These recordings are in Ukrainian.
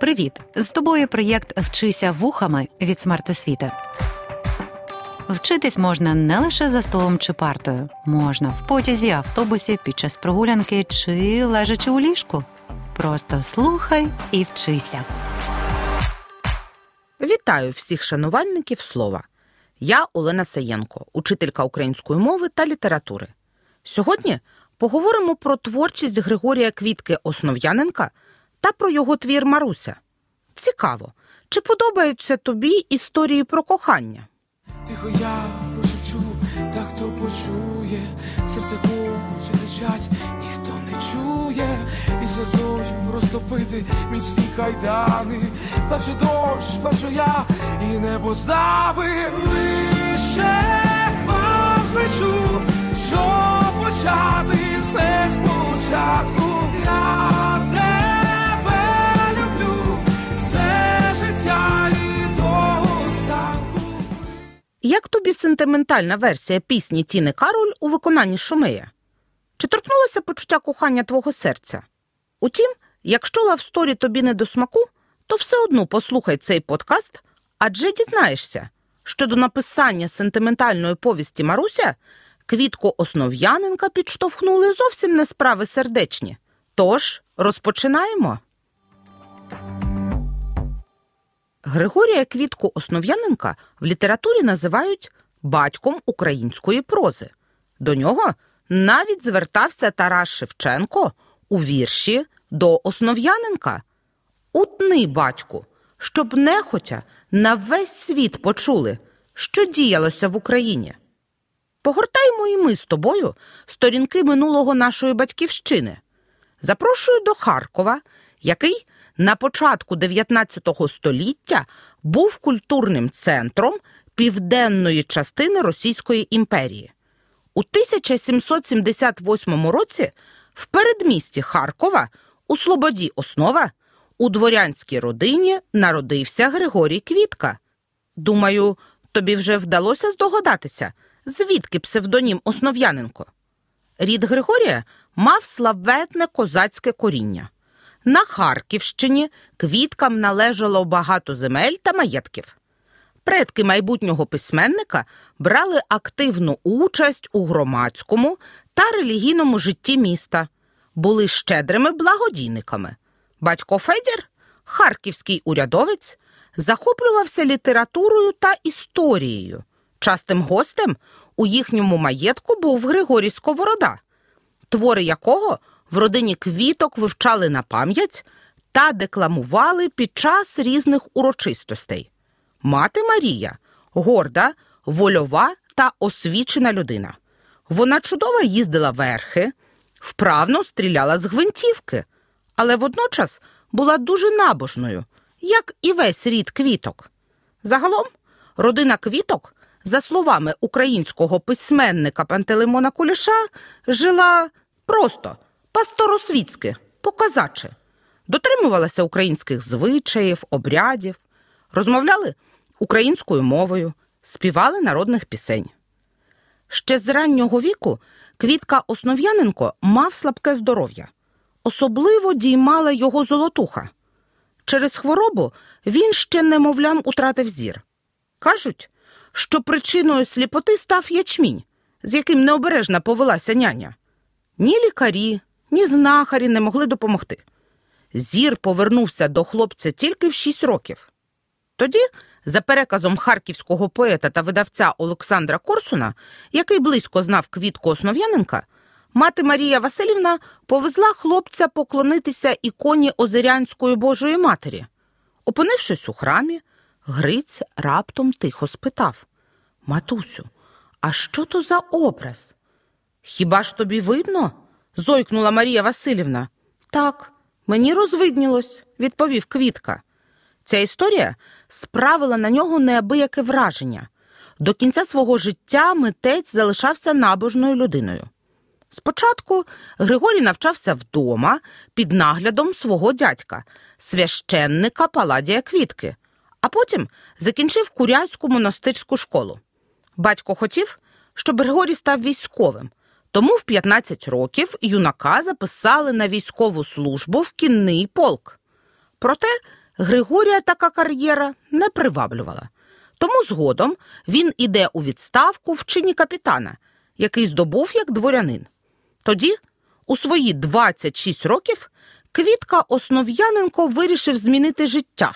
Привіт! З тобою проєкт Вчися вухами від смертосвіти. Вчитись можна не лише за столом чи партою, можна в потязі, автобусі, під час прогулянки чи лежачи у ліжку. Просто слухай і вчися. Вітаю всіх шанувальників слова. Я Олена Саєнко, учителька української мови та літератури. Сьогодні поговоримо про творчість Григорія Квітки Основ'яненка та про його твір Маруся. Цікаво, чи подобаються тобі історії про кохання? Тихо я прошепчу, та хто почує, серце хоче кричать, ніхто не чує, і сльозою розтопити міцні кайдани, плаче дощ, плачу я, і небо знави вище вам злечу, щоб почати все спочатку. Я Як тобі сентиментальна версія пісні Тіни Кароль у виконанні Шумея? Чи торкнулося почуття кохання твого серця? Утім, якщо love story тобі не до смаку, то все одно послухай цей подкаст, адже дізнаєшся, що до написання сентиментальної повісті Маруся квітку Основ'яненка підштовхнули зовсім не справи сердечні. Тож розпочинаємо. Григорія Квітку Основ'яненка в літературі називають батьком української прози. До нього навіть звертався Тарас Шевченко у вірші до Основ'яненка. Утни, батьку, щоб нехотя на весь світ почули, що діялося в Україні. Погортаймо і ми з тобою сторінки минулого нашої батьківщини. Запрошую до Харкова, який на початку 19 століття був культурним центром південної частини Російської імперії. У 1778 році в передмісті Харкова у Слободі Основа у дворянській родині народився Григорій Квітка. Думаю, тобі вже вдалося здогадатися, звідки псевдонім Основ'яненко. Рід Григорія мав славетне козацьке коріння. На Харківщині квіткам належало багато земель та маєтків. Предки майбутнього письменника брали активну участь у громадському та релігійному житті міста, були щедрими благодійниками. Батько Федір, харківський урядовець, захоплювався літературою та історією. Частим гостем у їхньому маєтку був Григорій Сковорода, твори якого в родині квіток вивчали на пам'ять та декламували під час різних урочистостей. Мати Марія горда, вольова та освічена людина. Вона чудово їздила верхи, вправно стріляла з гвинтівки, але водночас була дуже набожною, як і весь рід квіток. Загалом, родина квіток, за словами українського письменника Пантелеймона Куліша, жила просто пасторосвітськи, по-казаче, дотримувалася українських звичаїв, обрядів, розмовляли українською мовою, співали народних пісень. Ще з раннього віку Квітка Основ'яненко мав слабке здоров'я, особливо діймала його золотуха. Через хворобу він ще немовлям утратив зір. Кажуть, що причиною сліпоти став ячмінь, з яким необережна повелася няня. Ні лікарі, ні знахарі не могли допомогти. Зір повернувся до хлопця тільки в шість років. Тоді, за переказом харківського поета та видавця Олександра Корсуна, який близько знав квітку Основ'яненка, мати Марія Васильівна повезла хлопця поклонитися іконі Озерянської Божої Матері. Опинившись у храмі, Гриць раптом тихо спитав Матусю, а що то за образ? Хіба ж тобі видно? Зойкнула Марія Васильівна. Так, мені розвиднілось, відповів Квітка. Ця історія справила на нього неабияке враження. До кінця свого життя митець залишався набожною людиною. Спочатку Григорій навчався вдома під наглядом свого дядька, священника Паладія Квітки, а потім закінчив Куряську монастирську школу. Батько хотів, щоб Григорій став військовим, тому в 15 років юнака записали на військову службу в кінний полк. Проте Григорія така кар'єра не приваблювала. Тому згодом він іде у відставку в чині капітана, який здобув як дворянин. Тоді, у свої 26 років, Квітка Основ'яненко вирішив змінити життя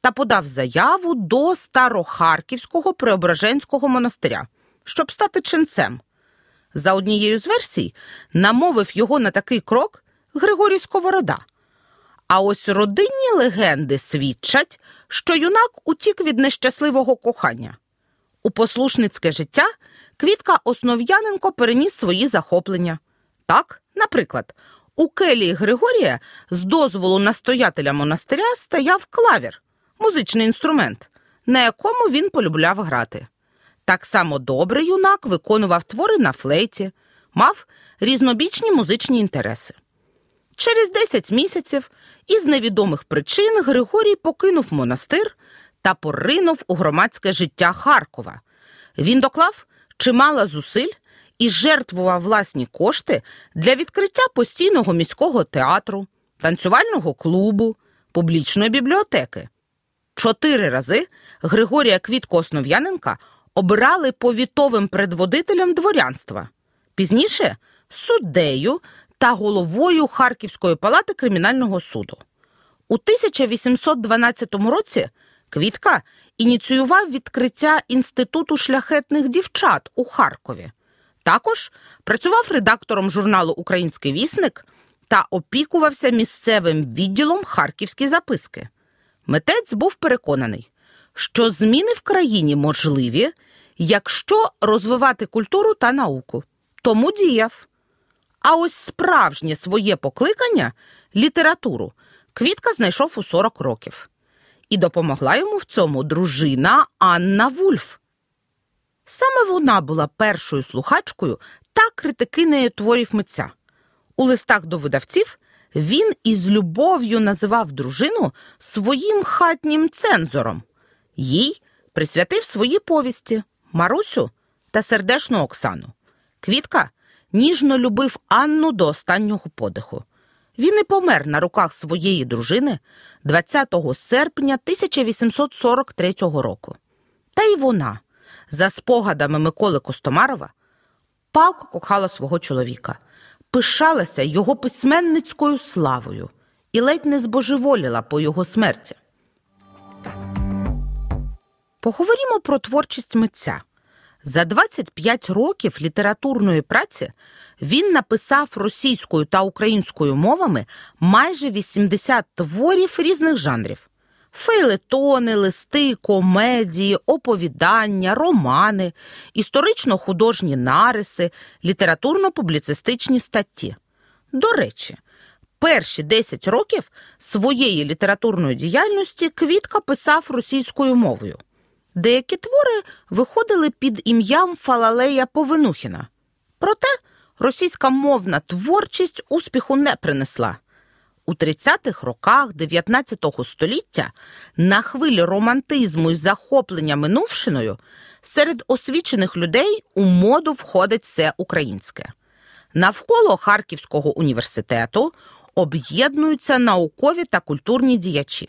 та подав заяву до Старохарківського Преображенського монастиря, щоб стати ченцем. За однією з версій, намовив його на такий крок Григорій Сковорода. А ось родинні легенди свідчать, що юнак утік від нещасливого кохання. У послушницьке життя Квітка Основ'яненко переніс свої захоплення. Так, наприклад, у келії Григорія з дозволу настоятеля монастиря стояв клавір, музичний інструмент, на якому він полюбляв грати. Так само добре юнак виконував твори на флейті, мав різнобічні музичні інтереси. Через 10 місяців із невідомих причин Григорій покинув монастир та поринув у громадське життя Харкова. Він доклав чимало зусиль і жертвував власні кошти для відкриття постійного міського театру, танцювального клубу, публічної бібліотеки. Чотири рази Григорія Квітко Основ'яненка обирали повітовим предводителем дворянства, пізніше суддею та головою Харківської палати кримінального суду. У 1812 році Квітка ініціював відкриття інституту шляхетних дівчат у Харкові. Також працював редактором журналу Український вісник та опікувався місцевим відділом Харківські записки. Митець був переконаний, що зміни в країні можливі, якщо розвивати культуру та науку. Тому діяв. А ось справжнє своє покликання літературу Квітка знайшов у 40 років. І допомогла йому в цьому дружина Анна Вульф. Саме вона була першою слухачкою та критикинею творів митця. У листах до видавців він із любов'ю називав дружину своїм хатнім цензором. Їй присвятив свої повісті Марусю та сердешну Оксану. Квітка ніжно любив Анну до останнього подиху. Він і помер на руках своєї дружини 20 серпня 1843 року. Та й вона, за спогадами Миколи Костомарова, палко кохала свого чоловіка, пишалася його письменницькою славою і ледь не збожеволіла по його смерті. Поговоримо про творчість митця. За 25 років літературної праці він написав російською та українською мовами майже 80 творів різних жанрів: фейлетони, листи, комедії, оповідання, романи, історично-художні нариси, літературно-публіцистичні статті. До речі, перші 10 років своєї літературної діяльності Квітка писав російською мовою. Деякі твори виходили під ім'ям Фалалея Повинухіна. Проте російська мовна творчість успіху не принесла. У 30-х роках 19 століття на хвилі романтизму і захоплення минувшиною серед освічених людей у моду входить все українське. Навколо Харківського університету об'єднуються наукові та культурні діячі.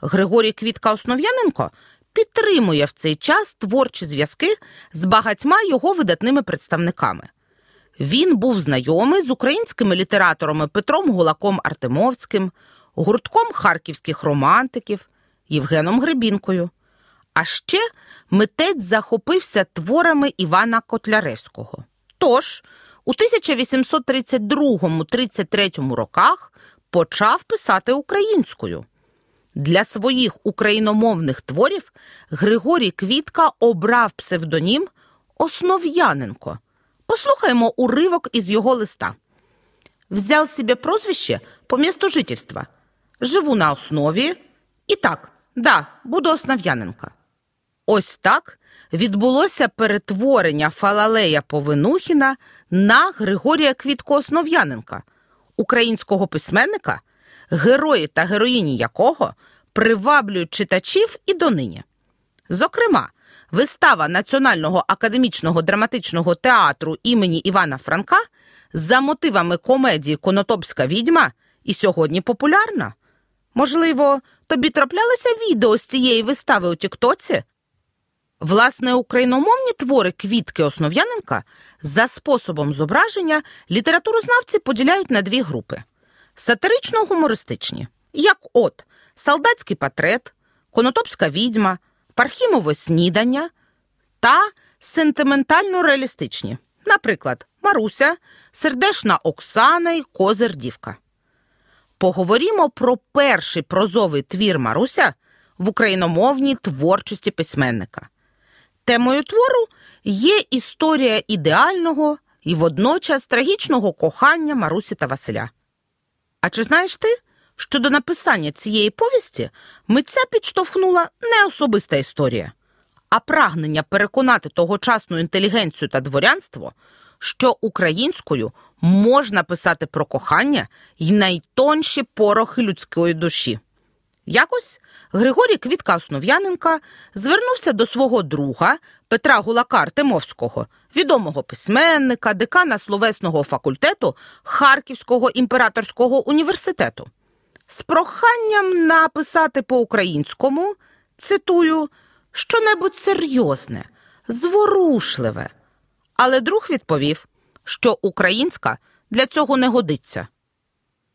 Григорій Квітка Основ'яненко підтримує в цей час творчі зв'язки з багатьма його видатними представниками. Він був знайомий з українськими літераторами Петром Гулаком Артемовським, гуртком харківських романтиків, Євгеном Гребінкою. А ще митець захопився творами Івана Котляревського. Тож, у 1832-33 роках почав писати українською. Для своїх україномовних творів Григорій Квітка обрав псевдонім Основ'яненко. Послухаємо уривок із його листа. Взял себе прозвище по месту жительства. Живу на основі. І так, да, буду Основ'яненка. Ось так відбулося перетворення Фалалея Повинухіна на Григорія Квітко Основ'яненка, українського письменника, герої та героїні якого приваблюють читачів і донині. Зокрема, вистава Національного академічного драматичного театру імені Івана Франка за мотивами комедії Конотопська відьма і сьогодні популярна. Можливо, тобі траплялися відео з цієї вистави у Тіктоці? Власне, україномовні твори квітки Основ'яненка за способом зображення літературознавці поділяють на дві групи: сатирично-гумористичні, як от Солдатський портрет, Конотопська відьма, Пархімове снідання та сентиментально-реалістичні, наприклад, Маруся, Сердешна Оксана і Козир Дівка. Поговоримо про перший прозовий твір Маруся в україномовній творчості письменника. Темою твору є історія ідеального і водночас трагічного кохання Марусі та Василя. А чи знаєш ти, що до написання цієї повісті митця підштовхнула не особиста історія, а прагнення переконати тогочасну інтелігенцію та дворянство, що українською можна писати про кохання й найтонші порохи людської душі. Якось Григорій Квітка Основ'яненка звернувся до свого друга Петра Гулака Артемовського, відомого письменника, декана словесного факультету Харківського імператорського університету, з проханням написати по-українському, цитую, щонебудь серйозне, зворушливе. Але друг відповів, що українська для цього не годиться.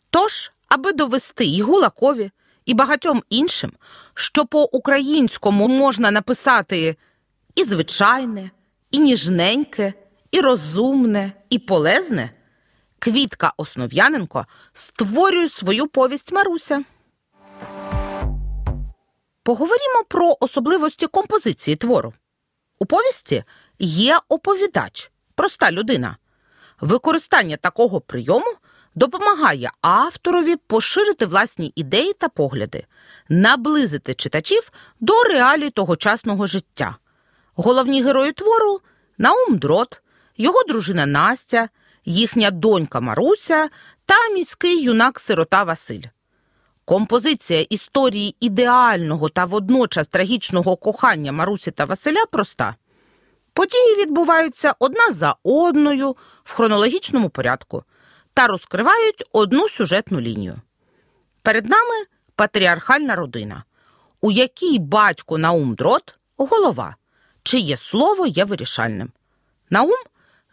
Тож, аби довести і Гулакові, і багатьом іншим, що по-українському можна написати і звичайне, і ніжненьке, і розумне, і полезне, Квітка Основ'яненко створює свою повість Маруся. Поговоримо про особливості композиції твору. У повісті є оповідач, проста людина. Використання такого прийому допомагає авторові поширити власні ідеї та погляди, наблизити читачів до реалій тогочасного життя. Головні герої твору Наум Дрот, його дружина Настя, їхня донька Маруся та міський юнак сирота Василь. Композиція історії ідеального та водночас трагічного кохання Марусі та Василя проста. Події відбуваються одна за одною в хронологічному порядку та розкривають одну сюжетну лінію. Перед нами патріархальна родина, у якій батько Наум Дрот голова, чиє слово є вирішальним. Наум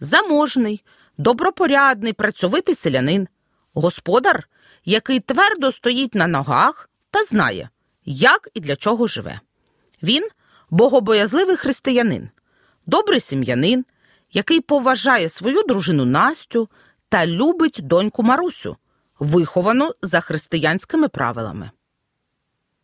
заможний, добропорядний, працьовитий селянин, господар, який твердо стоїть на ногах та знає, як і для чого живе. Він богобоязливий християнин, добрий сім'янин, який поважає свою дружину Настю та любить доньку Марусю, виховану за християнськими правилами.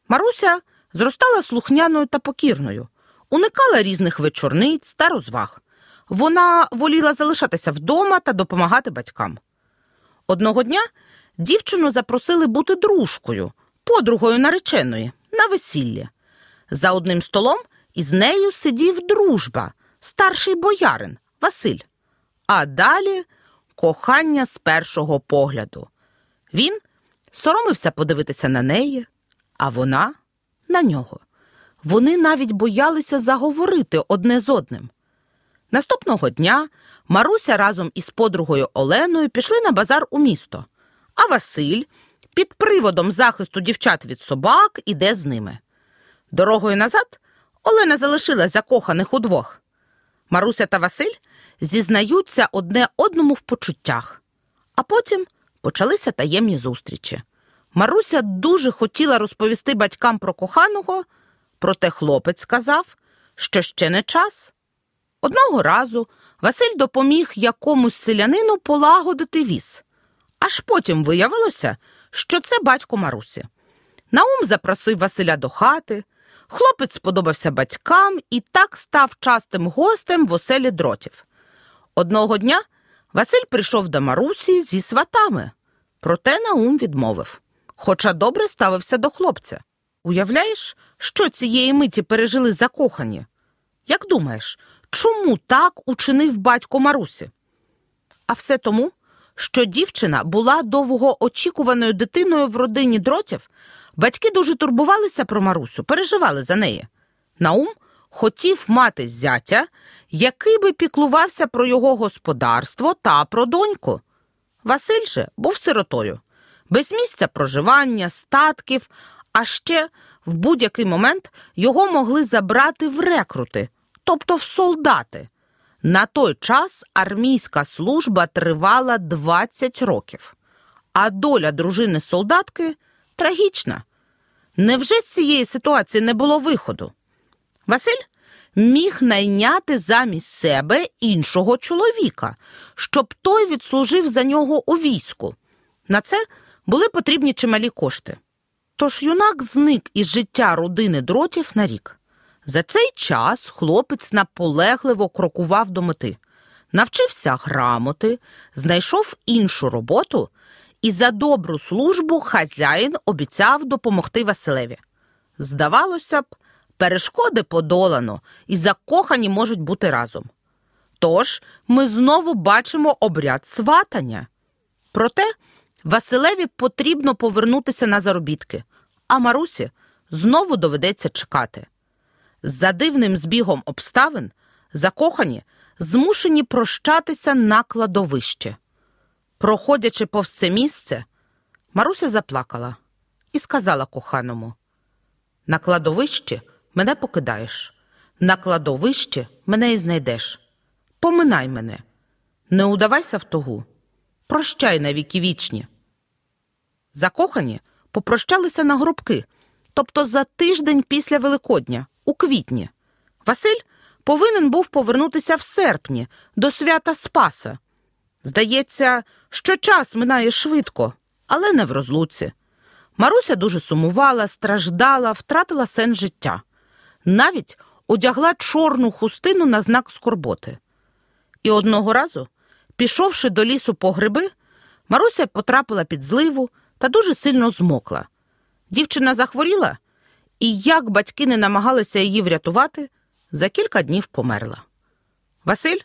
Маруся зростала слухняною та покірною, уникала різних вечорниць та розваг. Вона воліла залишатися вдома та допомагати батькам. Одного дня дівчину запросили бути дружкою, подругою нареченої на весілля. За одним столом із нею сидів дружба, старший боярин Василь. А далі кохання з першого погляду. Він соромився подивитися на неї, а вона на нього. Вони навіть боялися заговорити одне з одним. Наступного дня Маруся разом із подругою Оленою пішли на базар у місто, а Василь під приводом захисту дівчат від собак іде з ними. Дорогою назад Олена залишила закоханих удвох. Маруся та Василь зізнаються одне одному в почуттях, а потім почалися таємні зустрічі. Маруся дуже хотіла розповісти батькам про коханого, проте хлопець сказав, що ще не час. Одного разу Василь допоміг якомусь селянину полагодити віз, аж потім виявилося, що це батько Марусі. Наум запросив Василя до хати. Хлопець сподобався батькам і так став частим гостем в оселі дротів. Одного дня Василь прийшов до Марусі зі сватами, проте Наум відмовив, хоча добре ставився до хлопця. Уявляєш, що цієї миті пережили закохані? Як думаєш, чому так учинив батько Марусі? А все тому, що дівчина була довгоочікуваною дитиною в родині дротів, батьки дуже турбувалися про Марусю, переживали за неї. Наум хотів мати зятя, який би піклувався про його господарство та про доньку. Василь же був сиротою, без місця проживання, статків, А ще в будь-який момент його могли забрати в рекрути, тобто в солдати. На той час армійська служба тривала 20 років, а доля дружини солдатки трагічна. Невже з цієї ситуації не було виходу? Василь міг найняти замість себе іншого чоловіка, щоб той відслужив за нього у війську. На це були потрібні чималі кошти. Тож юнак зник із життя родини дротів на рік. За цей час хлопець наполегливо крокував до мети, навчився грамоти, знайшов іншу роботу, і за добру службу хазяїн обіцяв допомогти Василеві. Здавалося б, перешкоди подолано, і закохані можуть бути разом. Тож ми знову бачимо обряд сватання. Проте Василеві потрібно повернутися на заробітки, а Марусі знову доведеться чекати. За дивним збігом обставин закохані змушені прощатися на кладовище. Проходячи повз це місце, Маруся заплакала і сказала коханому: На кладовищі мене покидаєш, на кладовищі мене і знайдеш. Поминай мене, не удавайся в тугу, прощай на віки вічні. Закохані попрощалися на гробки, тобто за тиждень після Великодня, у квітні. Василь повинен був повернутися в серпні до свята Спаса. Здається, що час минає швидко, але не в розлуці. Маруся дуже сумувала, страждала, втратила сенс життя. Навіть одягла чорну хустину на знак скорботи. І одного разу, пішовши до лісу по гриби, Маруся потрапила під зливу та дуже сильно змокла. Дівчина захворіла, і як батьки не намагалися її врятувати, за кілька днів померла. Василь,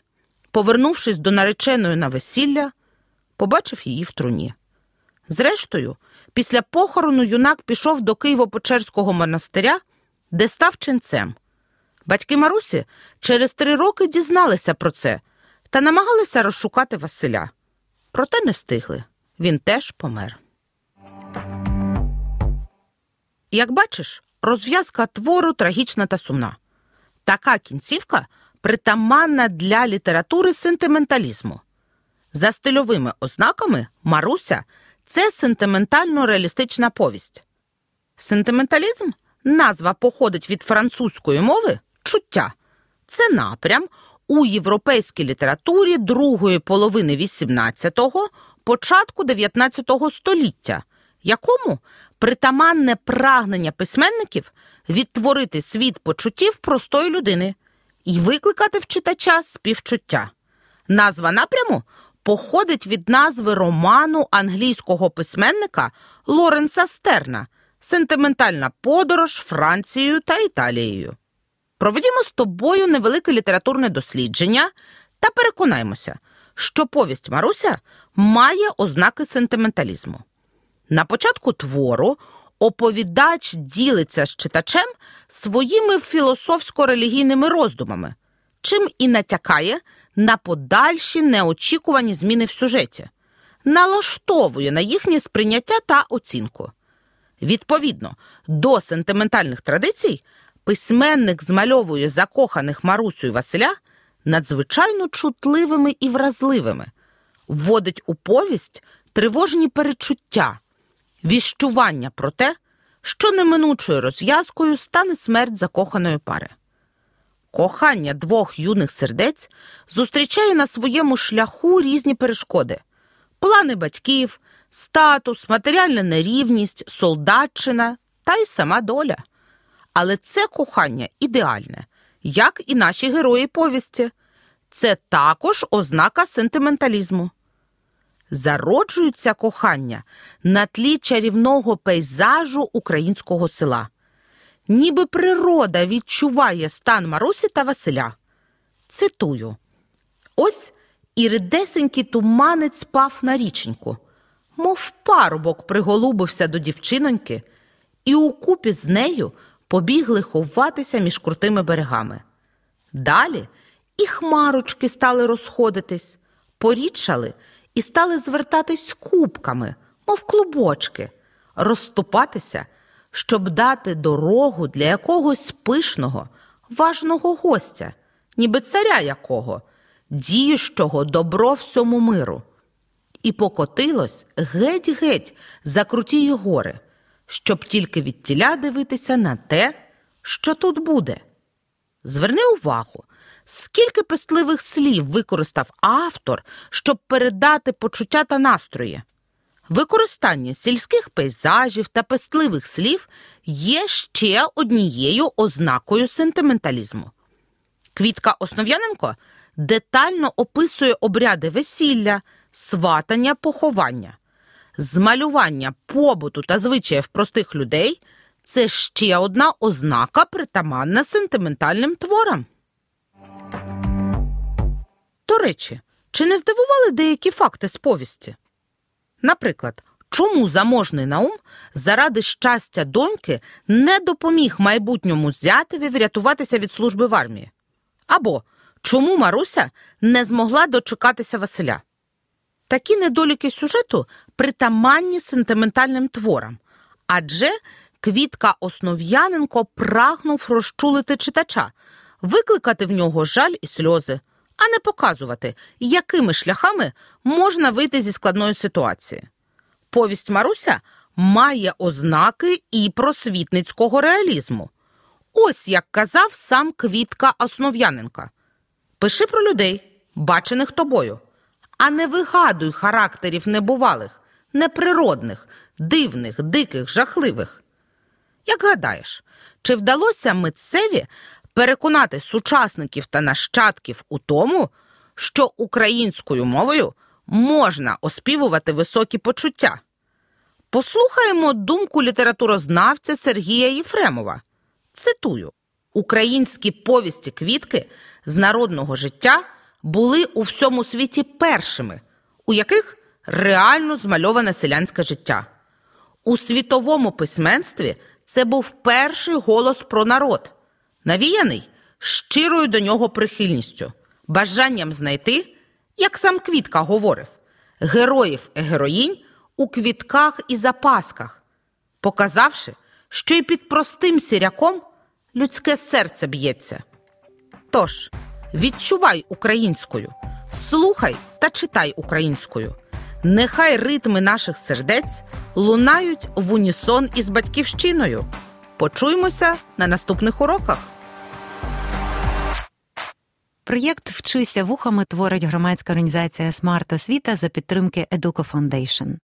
повернувшись до нареченої на весілля, побачив її в труні. Зрештою, після похорону юнак пішов до Києво-Печерського монастиря, де став ченцем. Батьки Марусі через три роки дізналися про це та намагалися розшукати Василя. Проте не встигли. Він теж помер. Як бачиш, розв'язка твору трагічна та сумна. Така кінцівка притаманна для літератури сентименталізму. За стильовими ознаками Маруся це сентиментально реалістична повість. Сентименталізм назва походить від французької мови чуття. Це напрям у європейській літературі другої половини XVIII, початку XIX століття, якому притаманне прагнення письменників відтворити світ почуттів простої людини і викликати в читача співчуття. Назва напряму походить від назви роману англійського письменника Лоренса Стерна Сентиментальна подорож Францією та Італією. Проведімо з тобою невелике літературне дослідження та переконаймося, що повість Маруся має ознаки сентименталізму. На початку твору оповідач ділиться з читачем своїми філософсько-релігійними роздумами, чим і натякає на подальші неочікувані зміни в сюжеті, налаштовує на їхнє сприйняття та оцінку. Відповідно до сентиментальних традицій, письменник змальовує закоханих Марусю і Василя надзвичайно чутливими і вразливими, вводить у повість тривожні перечуття, віщування про те, що неминучою розв'язкою стане смерть закоханої пари. Кохання двох юних сердець зустрічає на своєму шляху різні перешкоди, плани батьків, статус, матеріальна нерівність, солдатчина та й сама доля. Але це кохання ідеальне, як і наші герої повісті. Це також ознака сентименталізму. Зароджуються кохання на тлі чарівного пейзажу українського села. Ніби природа відчуває стан Марусі та Василя. Цитую: ось і ридесенький туманець пав на річеньку, мов парубок приголубився до дівчиноньки, і укупі з нею побігли ховатися між крутими берегами. Далі і хмарочки стали розходитись, порідшали і стали звертатись кубками, мов клубочки, розступатися, щоб дати дорогу для якогось пишного, важного гостя, ніби царя якого, діючого добро всьому миру. І покотилось геть-геть за крутії гори, щоб тільки від тіля дивитися на те, що тут буде. Зверни увагу, скільки пестливих слів використав автор, щоб передати почуття та настрої. Використання сільських пейзажів та пестливих слів є ще однією ознакою сентименталізму. Квітка Основ'яненко детально описує обряди весілля, сватання, поховання. Змалювання побуту та звичаїв простих людей це ще одна ознака притаманна сентиментальним творам. До речі, чи не здивували деякі факти з повісті? Наприклад, чому заможний Наум заради щастя доньки не допоміг майбутньому зятеві врятуватися від служби в армії? Або чому Маруся не змогла дочекатися Василя? Такі недоліки сюжету притаманні сентиментальним творам, адже Квітка Основ'яненко прагнув розчулити читача, викликати в нього жаль і сльози, а не показувати, якими шляхами можна вийти зі складної ситуації. Повість Маруся має ознаки і просвітницького реалізму. Ось як казав сам Квітка Основ'яненка. Пиши про людей, бачених тобою, а не вигадуй характерів небувалих, неприродних, дивних, диких, жахливих. Як гадаєш, чи вдалося митцеві переконати сучасників та нащадків у тому, що українською мовою можна оспівувати високі почуття? Послухаємо думку літературознавця Сергія Єфремова. Цитую: Українські повісті квітки з народного життя були у всьому світі першими, у яких реально змальоване селянське життя. У світовому письменстві це був перший голос про народ, навіяний щирою до нього прихильністю, бажанням знайти, як сам Квітка говорив, героїв і героїнь у квітках і запасках, показавши, що і під простим сіряком людське серце б'ється. Тож, відчувай українською, слухай та читай українською. Нехай ритми наших сердець лунають в унісон із батьківщиною. Почуємося на наступних уроках. Проєкт Вчися вухами творить громадська організація Смарт Освіта за підтримки Educo Foundation.